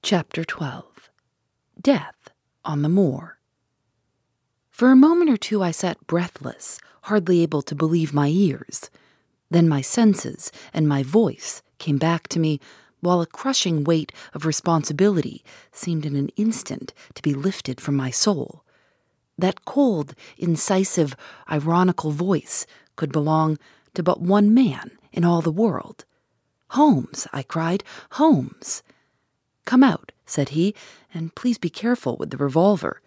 Chapter 12 Death on the Moor. For a moment or two, I sat breathless, hardly able to believe my ears. Then my senses and my voice came back to me, while a crushing weight of responsibility seemed in an instant to be lifted from my soul. That cold, incisive, ironical voice could belong to but one man in all the world. Holmes, I cried, Holmes. Come out, said he, and please be careful with the revolver.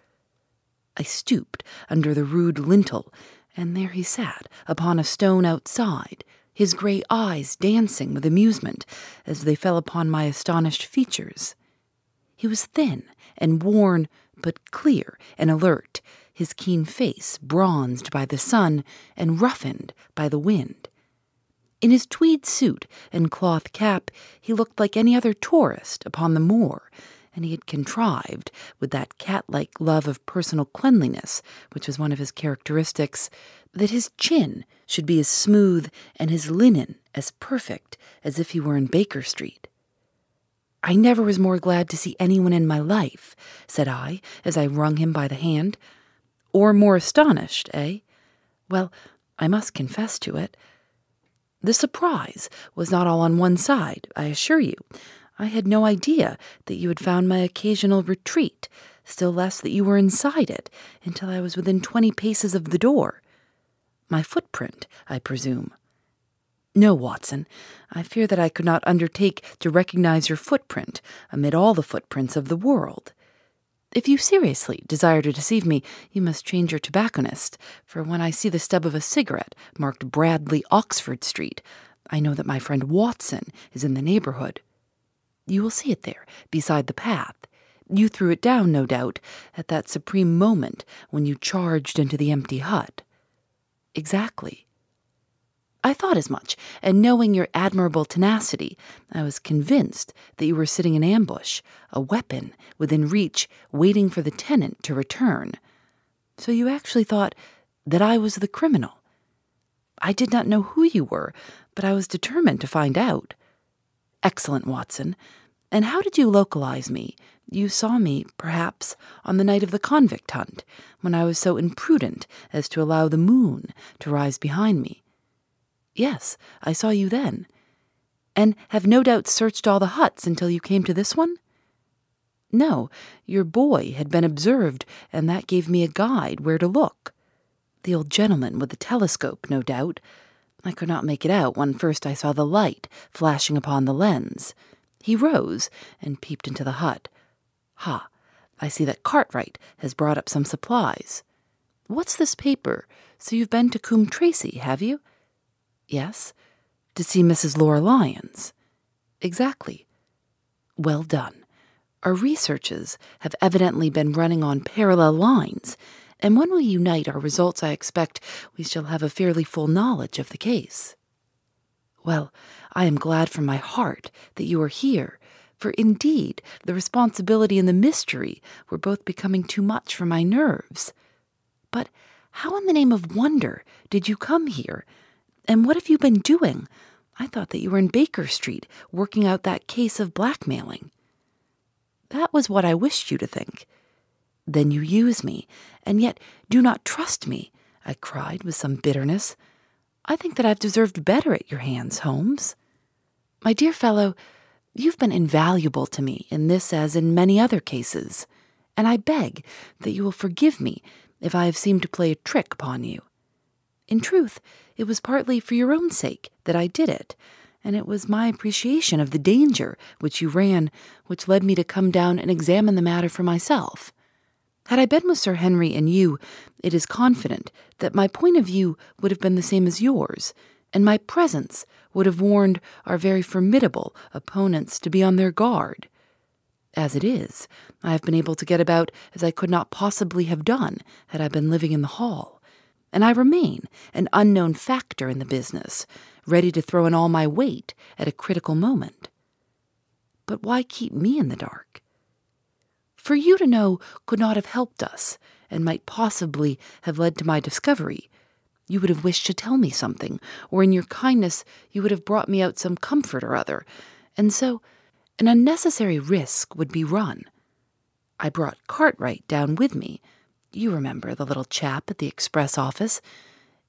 I stooped under the rude lintel, and there he sat upon a stone outside, his grey eyes dancing with amusement as they fell upon my astonished features. He was thin and worn, but clear and alert, his keen face bronzed by the sun and roughened by the wind. In his tweed suit and cloth cap, he looked like any other tourist upon the moor, and he had contrived, with that cat like love of personal cleanliness which was one of his characteristics, that his chin should be as smooth and his linen as perfect as if he were in Baker Street. I never was more glad to see anyone in my life, said I, as I wrung him by the hand. Or more astonished, eh? Well, I must confess to it. The surprise was not all on one side, I assure you. I had no idea that you had found my occasional retreat, still less that you were inside it, until I was within twenty paces of the door. My footprint, I presume. No, Watson, I fear that I could not undertake to recognize your footprint amid all the footprints of the world. If you seriously desire to deceive me, you must change your tobacconist, for when I see the stub of a cigarette marked Bradley Oxford Street, I know that my friend Watson is in the neighborhood. You will see it there, beside the path. You threw it down, no doubt, at that supreme moment when you charged into the empty hut. Exactly. I thought as much, and knowing your admirable tenacity, I was convinced that you were sitting in ambush, a weapon within reach, waiting for the tenant to return. So you actually thought that I was the criminal. I did not know who you were, but I was determined to find out. Excellent, Watson. And how did you localize me? You saw me, perhaps, on the night of the convict hunt, when I was so imprudent as to allow the moon to rise behind me. Yes, I saw you then. And have no doubt searched all the huts until you came to this one? No, your boy had been observed, and that gave me a guide where to look. The old gentleman with the telescope, no doubt. I could not make it out when first I saw the light flashing upon the lens. He rose and peeped into the hut. Ha! I see that Cartwright has brought up some supplies. What's this paper? So you've been to Coombe Tracey, have you? Yes? To see Mrs. Laura Lyons. Exactly. Well done. Our researches have evidently been running on parallel lines, and when we unite our results, I expect we shall have a fairly full knowledge of the case. Well, I am glad from my heart that you are here, for indeed the responsibility and the mystery were both becoming too much for my nerves. But how in the name of wonder did you come here, and what have you been doing? I thought that you were in Baker Street working out that case of blackmailing. That was what I wished you to think. Then you use me, and yet do not trust me, I cried with some bitterness. I think that I've deserved better at your hands, Holmes. My dear fellow, you've been invaluable to me in this as in many other cases, and I beg that you will forgive me if I have seemed to play a trick upon you. In truth, it was partly for your own sake that I did it, and it was my appreciation of the danger which you ran which led me to come down and examine the matter for myself. Had I been with Sir Henry and you, it is confident that my point of view would have been the same as yours, and my presence would have warned our very formidable opponents to be on their guard. As it is, I have been able to get about as I could not possibly have done had I been living in the hall, and I remain an unknown factor in the business, ready to throw in all my weight at a critical moment. But why keep me in the dark? For you to know could not have helped us, and might possibly have led to my discovery. You would have wished to tell me something, or in your kindness you would have brought me out some comfort or other, and so an unnecessary risk would be run. I brought Cartwright down with me. You remember the little chap at the express office,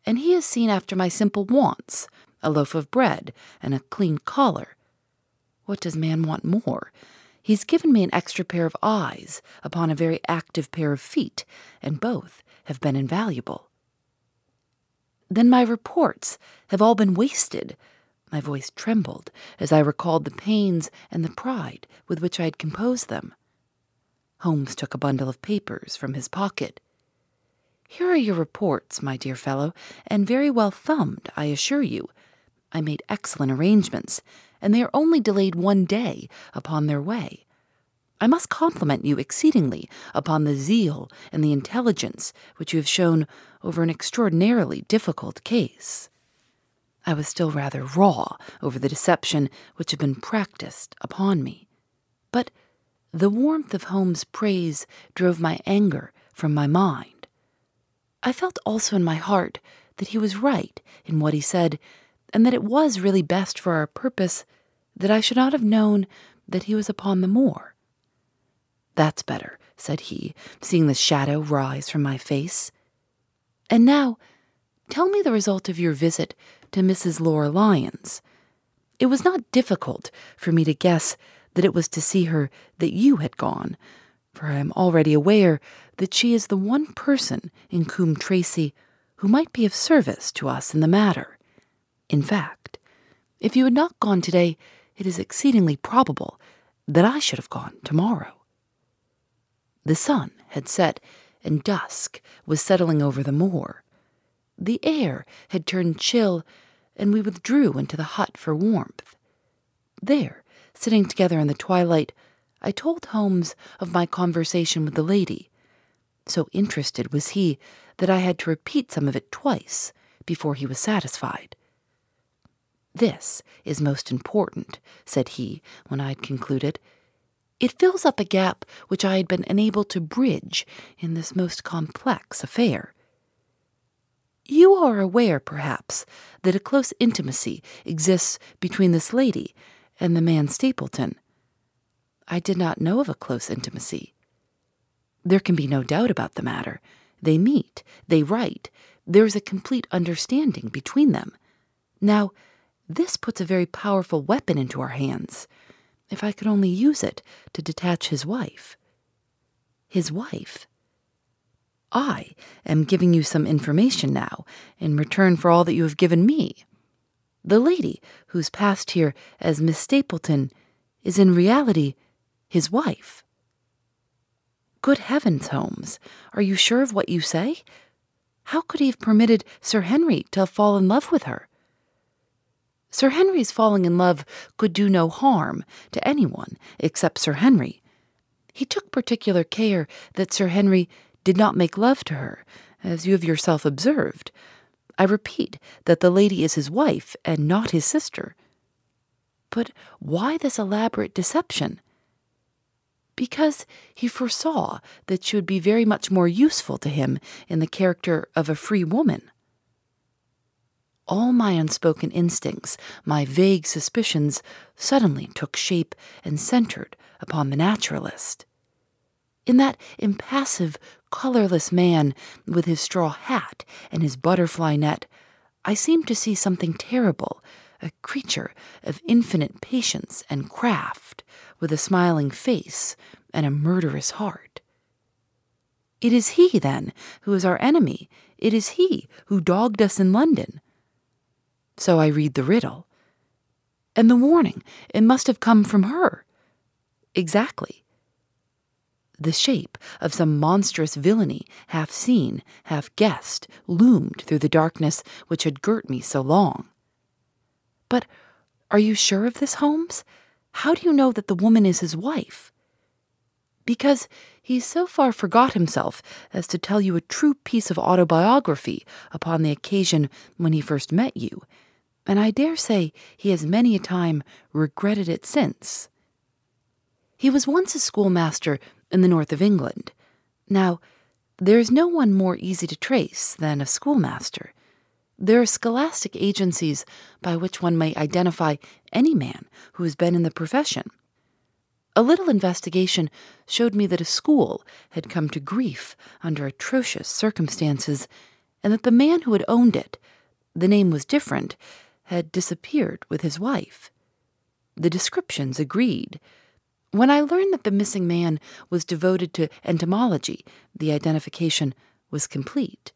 and he has seen after my simple wants a loaf of bread and a clean collar. What does man want more? He's given me an extra pair of eyes upon a very active pair of feet, and both have been invaluable. Then my reports have all been wasted. My voice trembled as I recalled the pains and the pride with which I had composed them. Holmes took a bundle of papers from his pocket. Here are your reports, my dear fellow, and very well thumbed, I assure you. I made excellent arrangements, and they are only delayed one day upon their way. I must compliment you exceedingly upon the zeal and the intelligence which you have shown over an extraordinarily difficult case. I was still rather raw over the deception which had been practiced upon me, but the warmth of Holmes' praise drove my anger from my mind. I felt also in my heart that he was right in what he said and that it was really best for our purpose that I should not have known that he was upon the moor. That's better, said he, seeing the shadow rise from my face. And now, tell me the result of your visit to Mrs. Laura Lyons. It was not difficult for me to guess that it was to see her that you had gone, for I am already aware that she is the one person in Coombe Tracey who might be of service to us in the matter. In fact, if you had not gone today, it is exceedingly probable that I should have gone tomorrow. The sun had set, and dusk was settling over the moor. The air had turned chill, and we withdrew into the hut for warmth. There, sitting together in the twilight, I told Holmes of my conversation with the lady. So interested was he that I had to repeat some of it twice before he was satisfied. This is most important, said he when I had concluded. It fills up a gap which I had been unable to bridge in this most complex affair. You are aware, perhaps, that a close intimacy exists between this lady and the man Stapleton. I did not know of a close intimacy. There can be no doubt about the matter. They meet, they write, there is a complete understanding between them. Now, this puts a very powerful weapon into our hands. If I could only use it to detach his wife. His wife? I am giving you some information now in return for all that you have given me. The lady who's passed here as Miss Stapleton is in reality his wife. Good heavens, Holmes, are you sure of what you say? How could he have permitted Sir Henry to fall in love with her? Sir Henry's falling in love could do no harm to anyone except Sir Henry. He took particular care that Sir Henry did not make love to her, as you have yourself observed. I repeat that the lady is his wife and not his sister. But why this elaborate deception? Because he foresaw that she would be very much more useful to him in the character of a free woman. All my unspoken instincts, my vague suspicions, suddenly took shape and centered upon the naturalist. In that impassive, colorless man with his straw hat and his butterfly net, I seemed to see something terrible, a creature of infinite patience and craft, with a smiling face and a murderous heart. It is he, then, who is our enemy. It is he who dogged us in London, so I read the riddle. And the warning, it must have come from her. Exactly. The shape of some monstrous villainy, half seen, half guessed, loomed through the darkness which had girt me so long. But are you sure of this, Holmes? How do you know that the woman is his wife? Because he so far forgot himself as to tell you a true piece of autobiography upon the occasion when he first met you, and I dare say he has many a time regretted it since. He was once a schoolmaster in the north of England. Now, there is no one more easy to trace than a schoolmaster. There are scholastic agencies by which one may identify any man who has been in the profession. A little investigation showed me that a school had come to grief under atrocious circumstances, and that the man who had owned it, the name was different, had disappeared with his wife. The descriptions agreed. When I learned that the missing man was devoted to entomology, the identification was complete.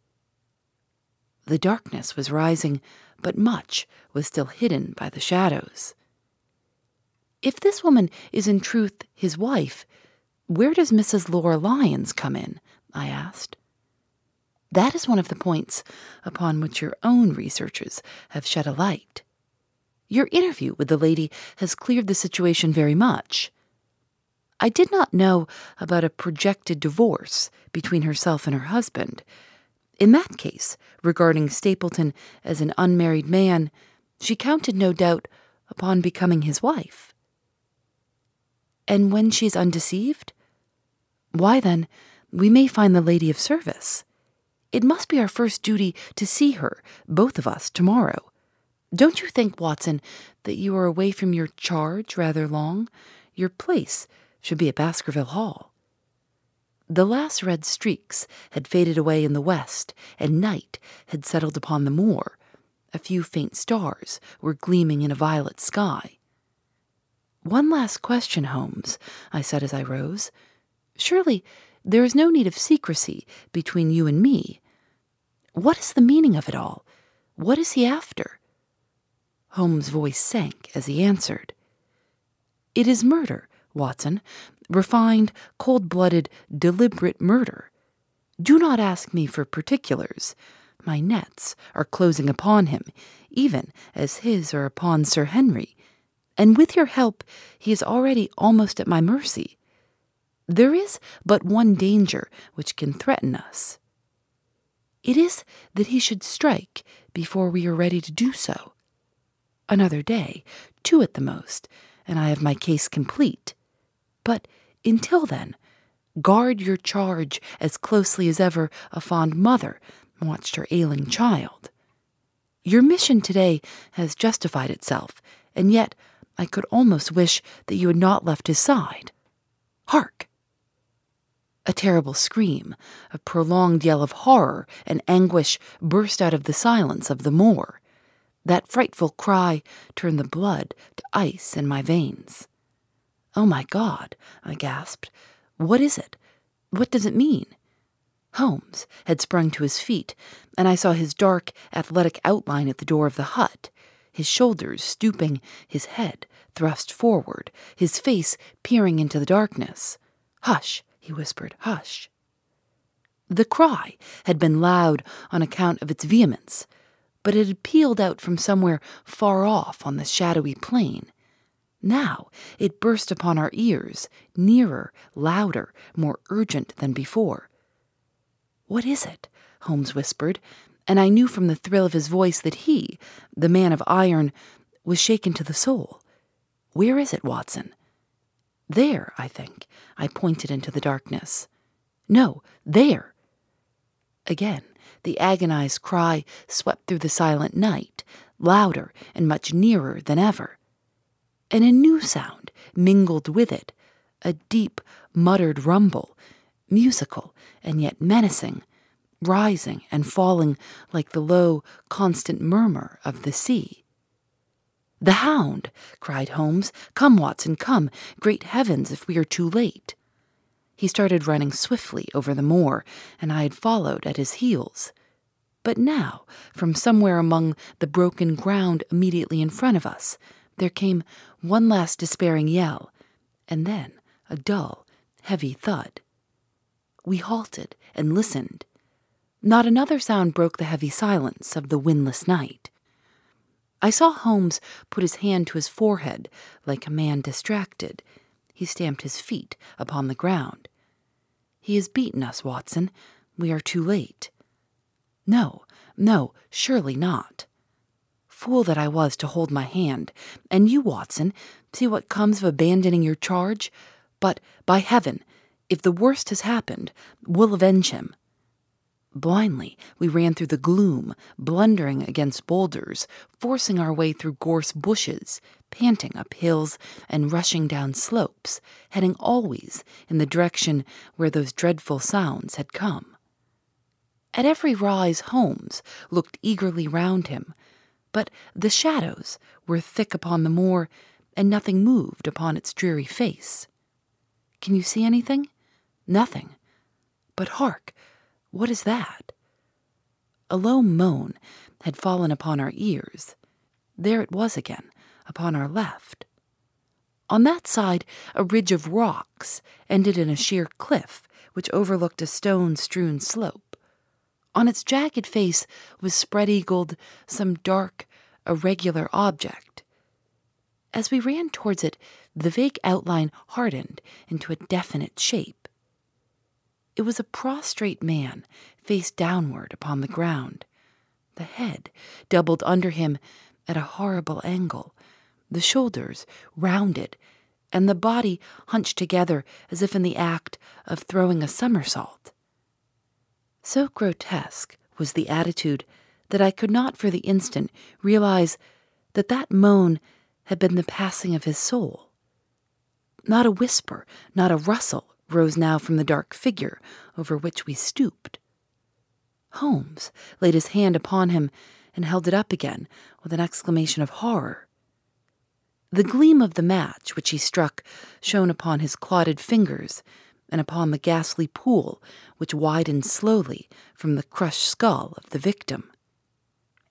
The darkness was rising, but much was still hidden by the shadows. If this woman is in truth his wife, where does Mrs. Laura Lyons come in? I asked. That is one of the points upon which your own researches have shed a light. Your interview with the lady has cleared the situation very much. I did not know about a projected divorce between herself and her husband. In that case, regarding Stapleton as an unmarried man, she counted no doubt upon becoming his wife. And when she is undeceived? Why then, we may find the lady of service. It must be our first duty to see her, both of us, tomorrow. Don't you think, Watson, that you are away from your charge rather long? Your place should be at Baskerville Hall. The last red streaks had faded away in the west, and night had settled upon the moor. A few faint stars were gleaming in a violet sky. One last question, Holmes, I said as I rose. Surely there is no need of secrecy between you and me. What is the meaning of it all? What is he after? Holmes' voice sank as he answered. It is murder, Watson. Refined, cold blooded, deliberate murder. Do not ask me for particulars. My nets are closing upon him, even as his are upon Sir Henry, and with your help he is already almost at my mercy. There is but one danger which can threaten us. It is that he should strike before we are ready to do so. Another day, two at the most, and I have my case complete. But until then, guard your charge as closely as ever a fond mother watched her ailing child. Your mission today has justified itself, and yet I could almost wish that you had not left his side. Hark! A terrible scream, a prolonged yell of horror and anguish burst out of the silence of the moor. That frightful cry turned the blood to ice in my veins. Oh my God, I gasped. What is it? What does it mean? Holmes had sprung to his feet, and I saw his dark, athletic outline at the door of the hut, his shoulders stooping, his head thrust forward, his face peering into the darkness. Hush, he whispered, hush. The cry had been loud on account of its vehemence, but it had pealed out from somewhere far off on the shadowy plain. Now it burst upon our ears, nearer, louder, more urgent than before. What is it? Holmes whispered, and I knew from the thrill of his voice that he, the man of iron, was shaken to the soul. Where is it, Watson? There, I think. I pointed into the darkness. No, there. Again, the agonized cry swept through the silent night, louder and much nearer than ever. And a new sound mingled with it a deep, muttered rumble, musical and yet menacing, rising and falling like the low, constant murmur of the sea. The hound, cried Holmes. Come, Watson, come. Great heavens, if we are too late. He started running swiftly over the moor, and I had followed at his heels. But now, from somewhere among the broken ground immediately in front of us, There came one last despairing yell, and then a dull, heavy thud. We halted and listened. Not another sound broke the heavy silence of the windless night. I saw Holmes put his hand to his forehead like a man distracted. He stamped his feet upon the ground. He has beaten us, Watson. We are too late. No, no, surely not. Fool that I was to hold my hand. And you, Watson, see what comes of abandoning your charge? But, by heaven, if the worst has happened, we'll avenge him. Blindly, we ran through the gloom, blundering against boulders, forcing our way through gorse bushes, panting up hills and rushing down slopes, heading always in the direction where those dreadful sounds had come. At every rise, Holmes looked eagerly round him, but the shadows were thick upon the moor, and nothing moved upon its dreary face. Can you see anything? Nothing. But hark! What is that? A low moan had fallen upon our ears. There it was again, upon our left. On that side, a ridge of rocks ended in a sheer cliff which overlooked a stone strewn slope. On its jagged face was spread eagled some dark, irregular object. As we ran towards it, the vague outline hardened into a definite shape. It was a prostrate man, face downward upon the ground, the head doubled under him at a horrible angle, the shoulders rounded, and the body hunched together as if in the act of throwing a somersault. So grotesque was the attitude that I could not for the instant realize that that moan had been the passing of his soul. Not a whisper, not a rustle rose now from the dark figure over which we stooped. Holmes laid his hand upon him and held it up again with an exclamation of horror. The gleam of the match which he struck shone upon his clotted fingers and upon the ghastly pool which widened slowly from the crushed skull of the victim.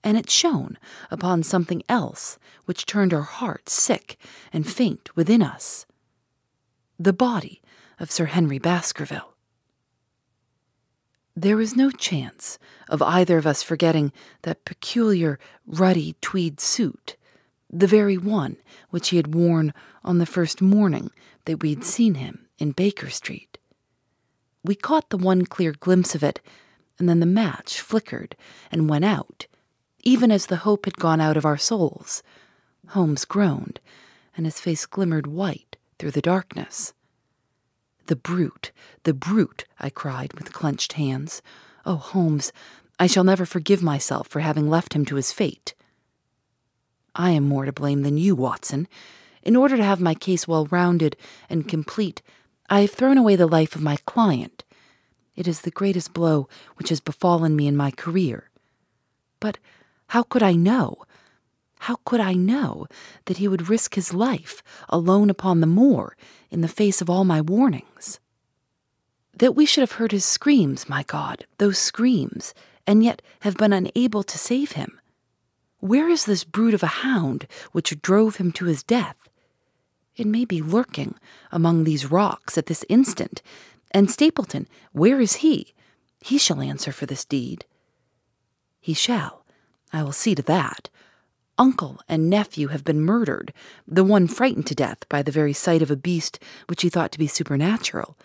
And it shone upon something else which turned our hearts sick and faint within us. The body of Sir Henry Baskerville. There was no chance of either of us forgetting that peculiar ruddy tweed suit, the very one which he had worn on the first morning that we had seen him in Baker Street. We caught the one clear glimpse of it, and then the match flickered and went out, even as the hope had gone out of our souls. Holmes groaned, and his face glimmered white through the darkness. The brute, the brute, I cried with clenched hands. Oh, Holmes, I shall never forgive myself for having left him to his fate. I am more to blame than you, Watson. In order to have my case well rounded and complete, I have thrown away the life of my client. It is the greatest blow which has befallen me in my career. But how could I know? How could I know that he would risk his life alone upon the moor in the face of all my warnings? That we should have heard his screams, my God, those screams, and yet have been unable to save him. Where is this brute of a hound which drove him to his death? It may be lurking among these rocks at this instant. And Stapleton, where is he? He shall answer for this deed. He shall. I will see to that uncle and nephew have been murdered, the one frightened to death by the very sight of a beast which he thought to be supernatural,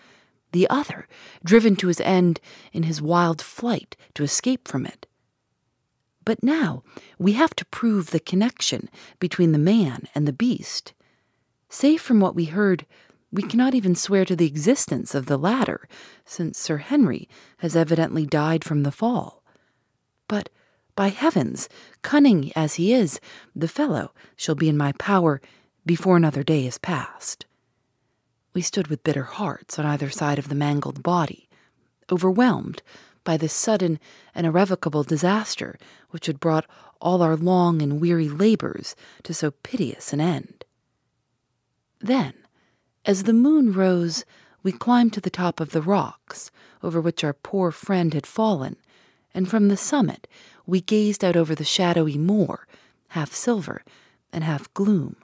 the other driven to his end in his wild flight to escape from it. But now we have to prove the connection between the man and the beast. Save from what we heard, we cannot even swear to the existence of the latter, since Sir Henry has evidently died from the fall. But by heavens, cunning as he is, the fellow shall be in my power before another day is past. We stood with bitter hearts on either side of the mangled body, overwhelmed by this sudden and irrevocable disaster which had brought all our long and weary labors to so piteous an end. Then, as the moon rose, we climbed to the top of the rocks over which our poor friend had fallen, and from the summit we gazed out over the shadowy moor, half silver and half gloom.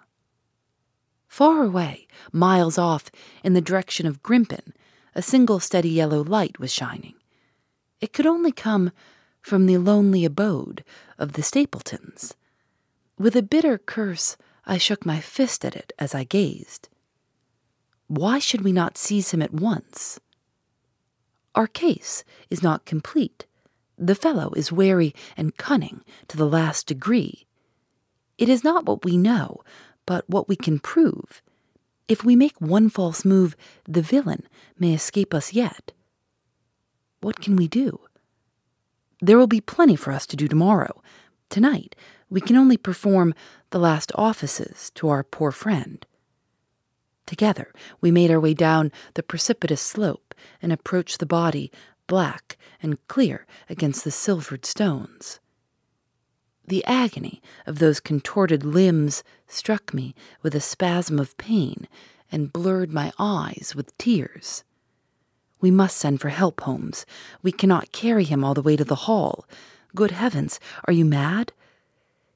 Far away, miles off, in the direction of Grimpen, a single steady yellow light was shining. It could only come from the lonely abode of the Stapletons. With a bitter curse, I shook my fist at it as I gazed. Why should we not seize him at once? Our case is not complete. The fellow is wary and cunning to the last degree. It is not what we know, but what we can prove. If we make one false move, the villain may escape us yet. What can we do? There will be plenty for us to do tomorrow. Tonight, we can only perform the last offices to our poor friend. Together, we made our way down the precipitous slope and approached the body, black and clear against the silvered stones. The agony of those contorted limbs struck me with a spasm of pain and blurred my eyes with tears. We must send for help, Holmes. We cannot carry him all the way to the hall. Good heavens, are you mad?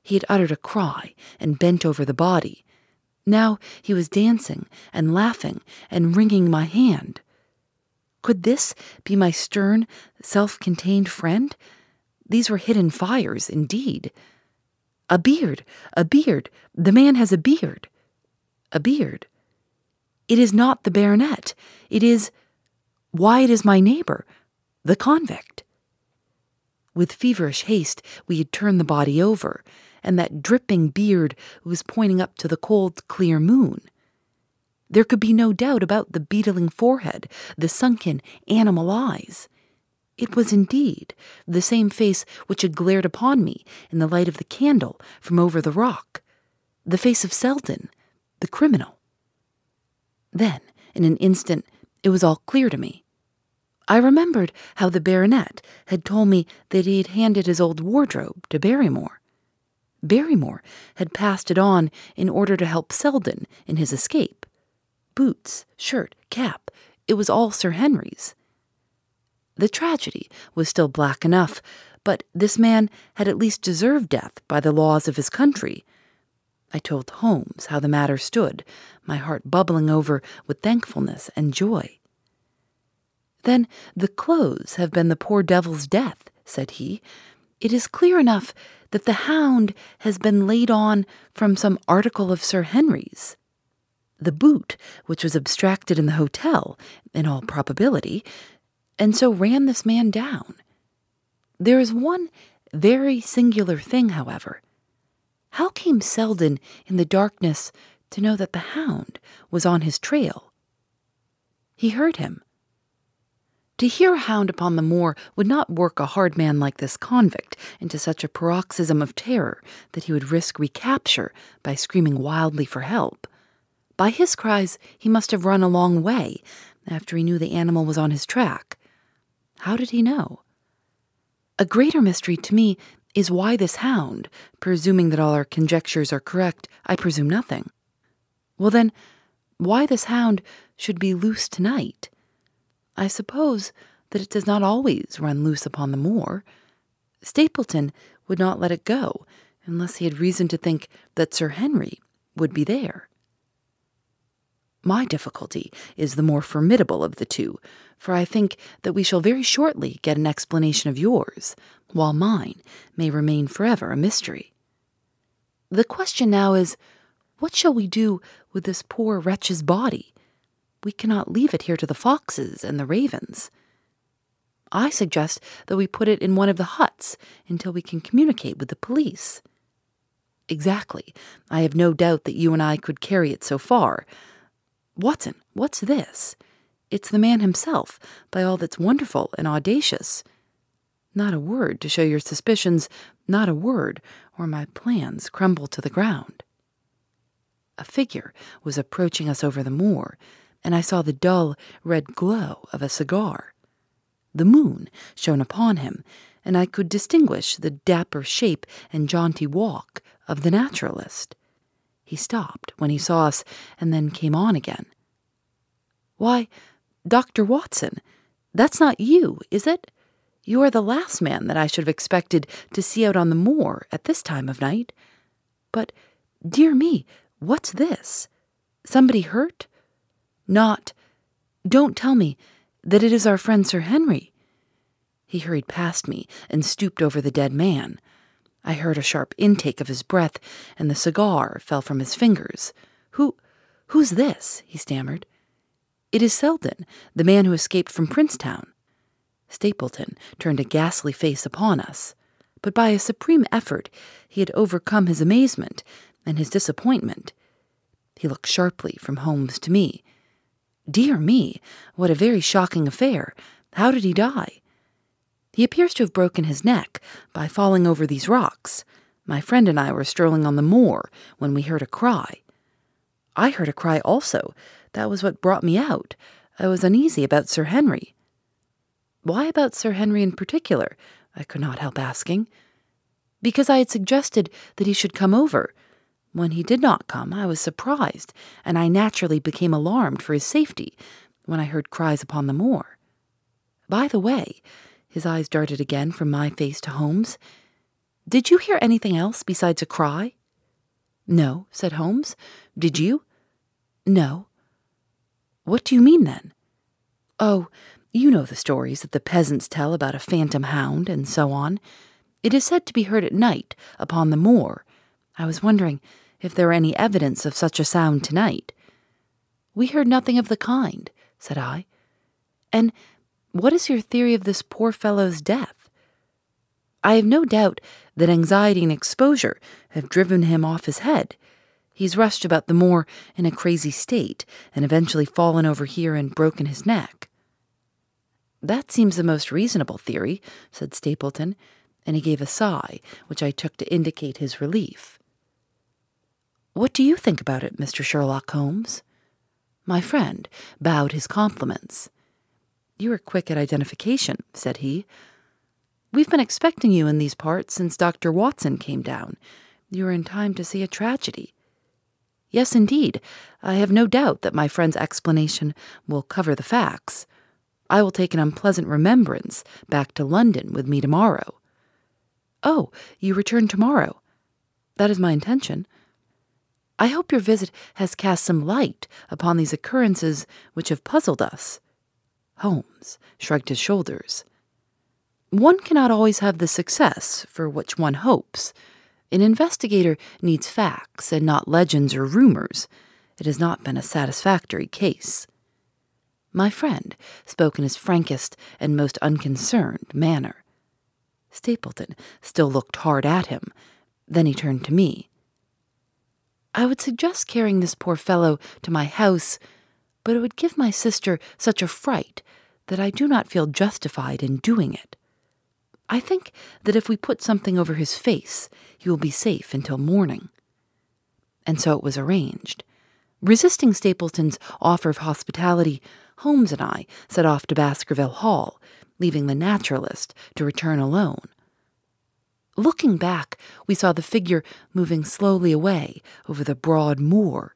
He had uttered a cry and bent over the body. Now he was dancing and laughing and wringing my hand. Could this be my stern, self contained friend? These were hidden fires, indeed. A beard, a beard, the man has a beard. A beard. It is not the baronet. It is. Why, it is my neighbor, the convict. With feverish haste, we had turned the body over, and that dripping beard was pointing up to the cold, clear moon. There could be no doubt about the beetling forehead, the sunken, animal eyes. It was indeed the same face which had glared upon me in the light of the candle from over the rock, the face of Selden, the criminal. Then, in an instant, it was all clear to me. I remembered how the baronet had told me that he had handed his old wardrobe to Barrymore. Barrymore had passed it on in order to help Selden in his escape. Boots, shirt, cap, it was all Sir Henry's. The tragedy was still black enough, but this man had at least deserved death by the laws of his country. I told Holmes how the matter stood, my heart bubbling over with thankfulness and joy. Then the clothes have been the poor devil's death, said he. It is clear enough that the hound has been laid on from some article of Sir Henry's. The boot, which was abstracted in the hotel, in all probability, and so ran this man down. There is one very singular thing, however. How came Selden in the darkness to know that the hound was on his trail? He heard him to hear a hound upon the moor would not work a hard man like this convict into such a paroxysm of terror that he would risk recapture by screaming wildly for help. By his cries, he must have run a long way after he knew the animal was on his track. How did he know? A greater mystery to me is why this hound, presuming that all our conjectures are correct, I presume nothing. Well, then, why this hound should be loose tonight? I suppose that it does not always run loose upon the moor. Stapleton would not let it go unless he had reason to think that Sir Henry would be there. My difficulty is the more formidable of the two, for I think that we shall very shortly get an explanation of yours, while mine may remain forever a mystery. The question now is what shall we do with this poor wretch's body? We cannot leave it here to the foxes and the ravens. I suggest that we put it in one of the huts until we can communicate with the police. Exactly. I have no doubt that you and I could carry it so far. Watson, what's this? It's the man himself, by all that's wonderful and audacious. Not a word to show your suspicions, not a word, or my plans crumble to the ground. A figure was approaching us over the moor, and I saw the dull red glow of a cigar. The moon shone upon him, and I could distinguish the dapper shape and jaunty walk of the naturalist. He stopped when he saw us and then came on again. Why, Dr. Watson, that's not you, is it? You are the last man that I should have expected to see out on the moor at this time of night. But, dear me, what's this? Somebody hurt? Not. Don't tell me that it is our friend Sir Henry. He hurried past me and stooped over the dead man. I heard a sharp intake of his breath, and the cigar fell from his fingers. Who, who's this? he stammered. It is Selden, the man who escaped from Princetown. Stapleton turned a ghastly face upon us, but by a supreme effort he had overcome his amazement and his disappointment. He looked sharply from Holmes to me. Dear me, what a very shocking affair. How did he die? He appears to have broken his neck by falling over these rocks. My friend and I were strolling on the moor when we heard a cry. I heard a cry also. That was what brought me out. I was uneasy about Sir Henry. Why about Sir Henry in particular? I could not help asking. Because I had suggested that he should come over. When he did not come, I was surprised, and I naturally became alarmed for his safety when I heard cries upon the moor. By the way, his eyes darted again from my face to Holmes. Did you hear anything else besides a cry? No, said Holmes. Did you? No. What do you mean then? Oh, you know the stories that the peasants tell about a phantom hound and so on. It is said to be heard at night upon the moor. I was wondering if there were any evidence of such a sound tonight. We heard nothing of the kind, said I. And what is your theory of this poor fellow's death? I have no doubt that anxiety and exposure have driven him off his head. He's rushed about the moor in a crazy state and eventually fallen over here and broken his neck. That seems the most reasonable theory, said Stapleton, and he gave a sigh, which I took to indicate his relief. What do you think about it, Mr. Sherlock Holmes? My friend bowed his compliments. You are quick at identification, said he. We've been expecting you in these parts since Dr. Watson came down. You are in time to see a tragedy. Yes, indeed. I have no doubt that my friend's explanation will cover the facts. I will take an unpleasant remembrance back to London with me tomorrow. Oh, you return tomorrow. That is my intention. I hope your visit has cast some light upon these occurrences which have puzzled us. Holmes shrugged his shoulders. One cannot always have the success for which one hopes. An investigator needs facts and not legends or rumors. It has not been a satisfactory case. My friend spoke in his frankest and most unconcerned manner. Stapleton still looked hard at him. Then he turned to me. I would suggest carrying this poor fellow to my house but it would give my sister such a fright that I do not feel justified in doing it. I think that if we put something over his face, he will be safe until morning. And so it was arranged. Resisting Stapleton's offer of hospitality, Holmes and I set off to Baskerville Hall, leaving the naturalist to return alone. Looking back, we saw the figure moving slowly away over the broad moor,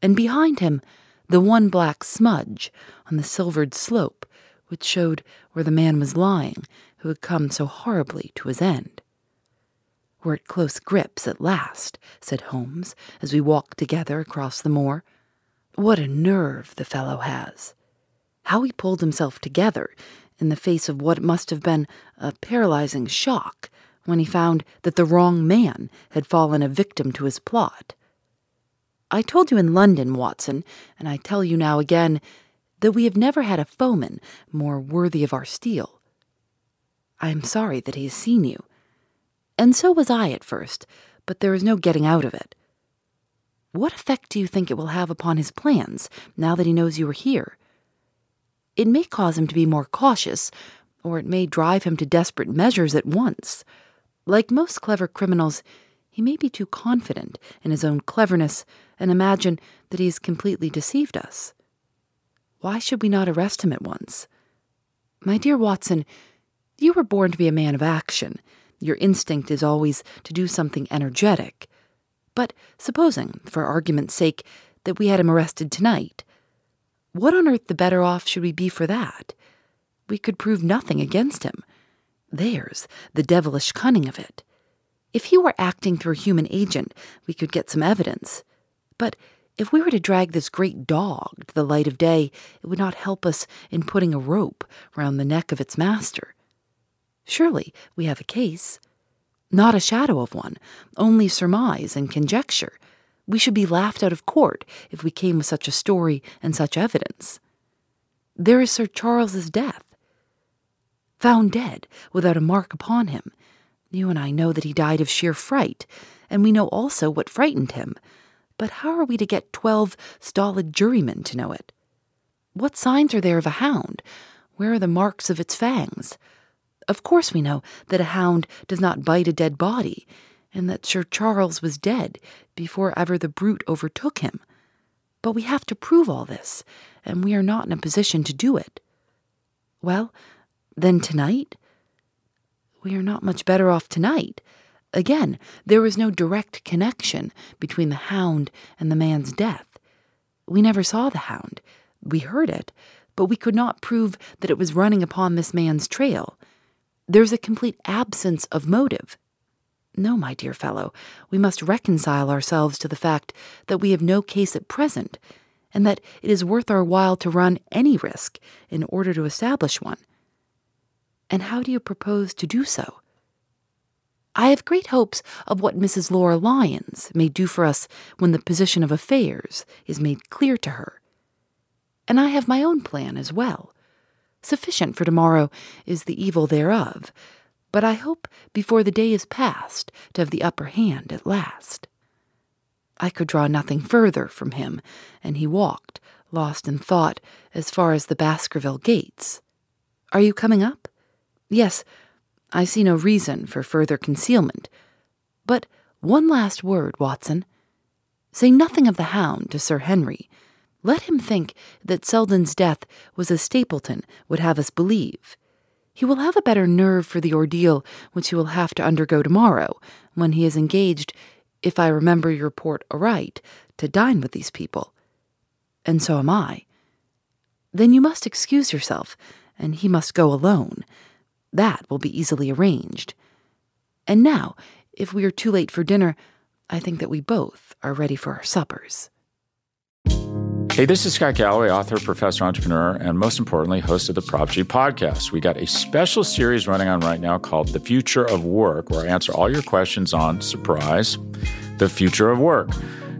and behind him, the one black smudge on the silvered slope which showed where the man was lying who had come so horribly to his end. We're at close grips at last, said Holmes, as we walked together across the moor. What a nerve the fellow has! How he pulled himself together in the face of what must have been a paralyzing shock when he found that the wrong man had fallen a victim to his plot. I told you in London, Watson, and I tell you now again, that we have never had a foeman more worthy of our steel. I am sorry that he has seen you. And so was I at first, but there is no getting out of it. What effect do you think it will have upon his plans now that he knows you are here? It may cause him to be more cautious, or it may drive him to desperate measures at once. Like most clever criminals, he may be too confident in his own cleverness and imagine that he has completely deceived us. Why should we not arrest him at once? My dear Watson, you were born to be a man of action. Your instinct is always to do something energetic. But supposing, for argument's sake, that we had him arrested tonight, what on earth the better off should we be for that? We could prove nothing against him. There's the devilish cunning of it. If he were acting through a human agent, we could get some evidence. But If we were to drag this great dog to the light of day, it would not help us in putting a rope round the neck of its master. Surely we have a case. Not a shadow of one, only surmise and conjecture. We should be laughed out of court if we came with such a story and such evidence. There is Sir Charles's death. Found dead, without a mark upon him. You and I know that he died of sheer fright, and we know also what frightened him but how are we to get twelve stolid jurymen to know it? What signs are there of a hound? Where are the marks of its fangs? Of course, we know that a hound does not bite a dead body, and that Sir Charles was dead before ever the brute overtook him. But we have to prove all this, and we are not in a position to do it. Well, then tonight? We are not much better off tonight. Again, there was no direct connection between the hound and the man's death. We never saw the hound. We heard it, but we could not prove that it was running upon this man's trail. There's a complete absence of motive. No, my dear fellow, we must reconcile ourselves to the fact that we have no case at present, and that it is worth our while to run any risk in order to establish one. And how do you propose to do so? I have great hopes of what Mrs. Laura Lyons may do for us when the position of affairs is made clear to her. And I have my own plan as well. Sufficient for tomorrow is the evil thereof, but I hope before the day is past to have the upper hand at last. I could draw nothing further from him, and he walked, lost in thought, as far as the Baskerville gates. Are you coming up? Yes, I see no reason for further concealment. But one last word, Watson. Say nothing of the hound to Sir Henry. Let him think that Selden's death was as Stapleton would have us believe. He will have a better nerve for the ordeal which he will have to undergo tomorrow, when he is engaged, if I remember your report aright, to dine with these people. And so am I. Then you must excuse yourself, and he must go alone. That will be easily arranged. And now, if we are too late for dinner, I think that we both are ready for our suppers. Hey, this is Scott Galloway, author, professor, entrepreneur, and most importantly, host of the Prop G podcast. We got a special series running on right now called The Future of Work, where I answer all your questions on surprise, the future of work.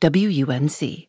WUNC.